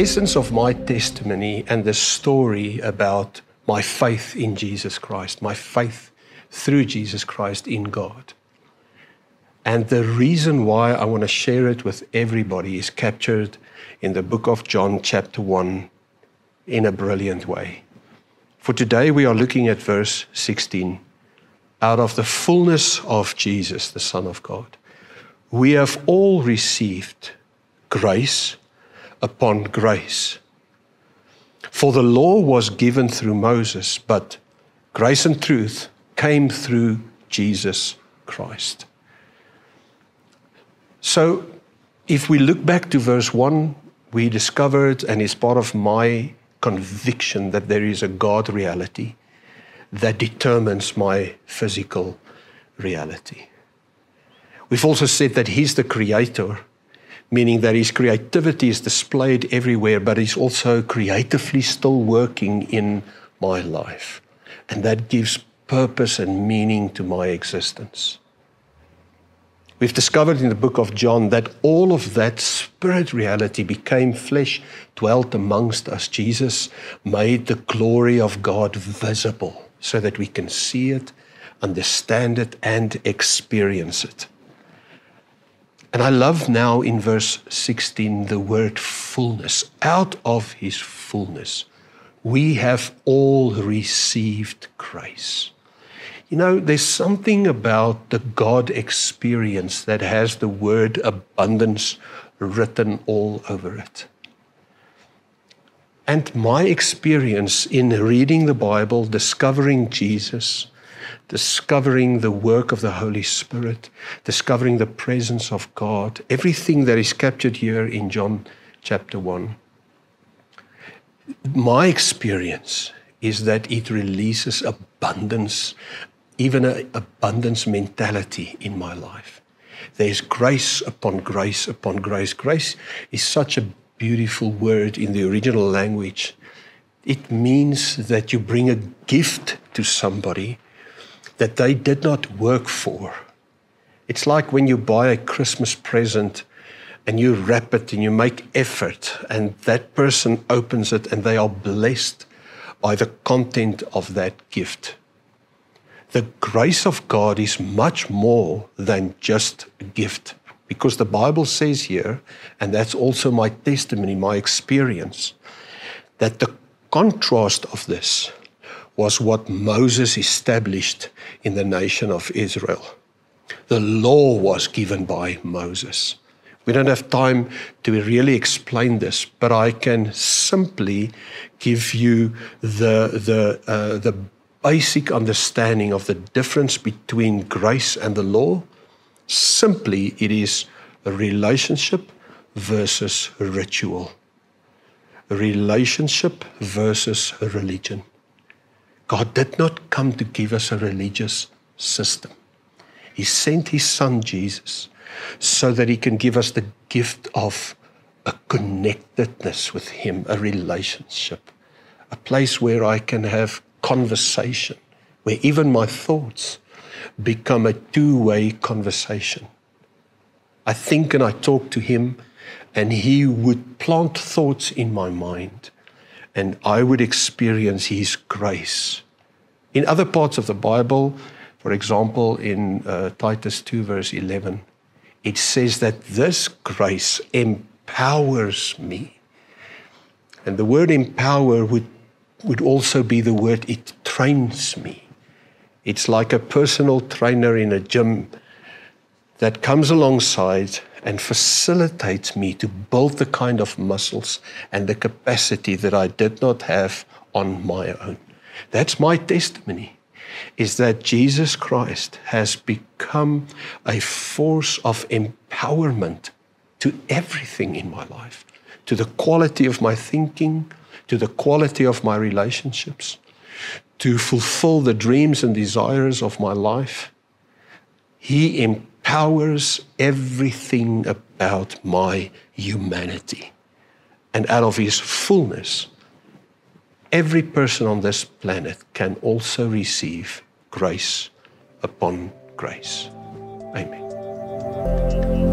essence of my testimony and the story about my faith in Jesus Christ, my faith through Jesus Christ in God. And the reason why I want to share it with everybody is captured in the book of John, chapter 1, in a brilliant way. For today, we are looking at verse 16. Out of the fullness of Jesus, the Son of God, we have all received grace upon grace. For the law was given through Moses, but grace and truth came through Jesus Christ. So, if we look back to verse 1, we discovered, and it's part of my conviction, that there is a God reality that determines my physical reality. We've also said that He's the creator, meaning that His creativity is displayed everywhere, but He's also creatively still working in my life. And that gives purpose and meaning to my existence. We've discovered in the book of John that all of that spirit reality became flesh, dwelt amongst us. Jesus made the glory of God visible so that we can see it, understand it, and experience it. And I love now in verse 16 the word fullness. Out of his fullness, we have all received grace. You know, there's something about the God experience that has the word abundance written all over it. And my experience in reading the Bible, discovering Jesus, discovering the work of the Holy Spirit, discovering the presence of God, everything that is captured here in John chapter 1. My experience is that it releases abundance even an abundance mentality in my life. There's grace upon grace upon grace. Grace is such a beautiful word in the original language. It means that you bring a gift to somebody that they did not work for. It's like when you buy a Christmas present and you wrap it and you make effort, and that person opens it and they are blessed by the content of that gift the grace of God is much more than just a gift. Because the Bible says here, and that's also my testimony, my experience, that the contrast of this was what Moses established in the nation of Israel. The law was given by Moses. We don't have time to really explain this, but I can simply give you the, the, uh, the basic understanding of the difference between grace and the law. Simply, it is a relationship versus ritual, a relationship versus religion. God did not come to give us a religious system. He sent his son Jesus so that he can give us the gift of a connectedness with him, a relationship, a place where I can have conversation, where even my thoughts become a two way conversation. I think and I talk to him, and he would plant thoughts in my mind, and I would experience his grace. In other parts of the Bible, for example, in uh, Titus 2, verse 11, it says that this grace empowers me. And the word empower would would also be the word it trains me. It's like a personal trainer in a gym that comes alongside and facilitates me to build the kind of muscles and the capacity that I did not have on my own. That's my testimony is that Jesus Christ has become a force of empowerment to everything in my life, to the quality of my thinking, to the quality of my relationships, to fulfill the dreams and desires of my life. He empowers everything about my humanity. And out of His fullness, every person on this planet can also receive grace upon grace. Amen.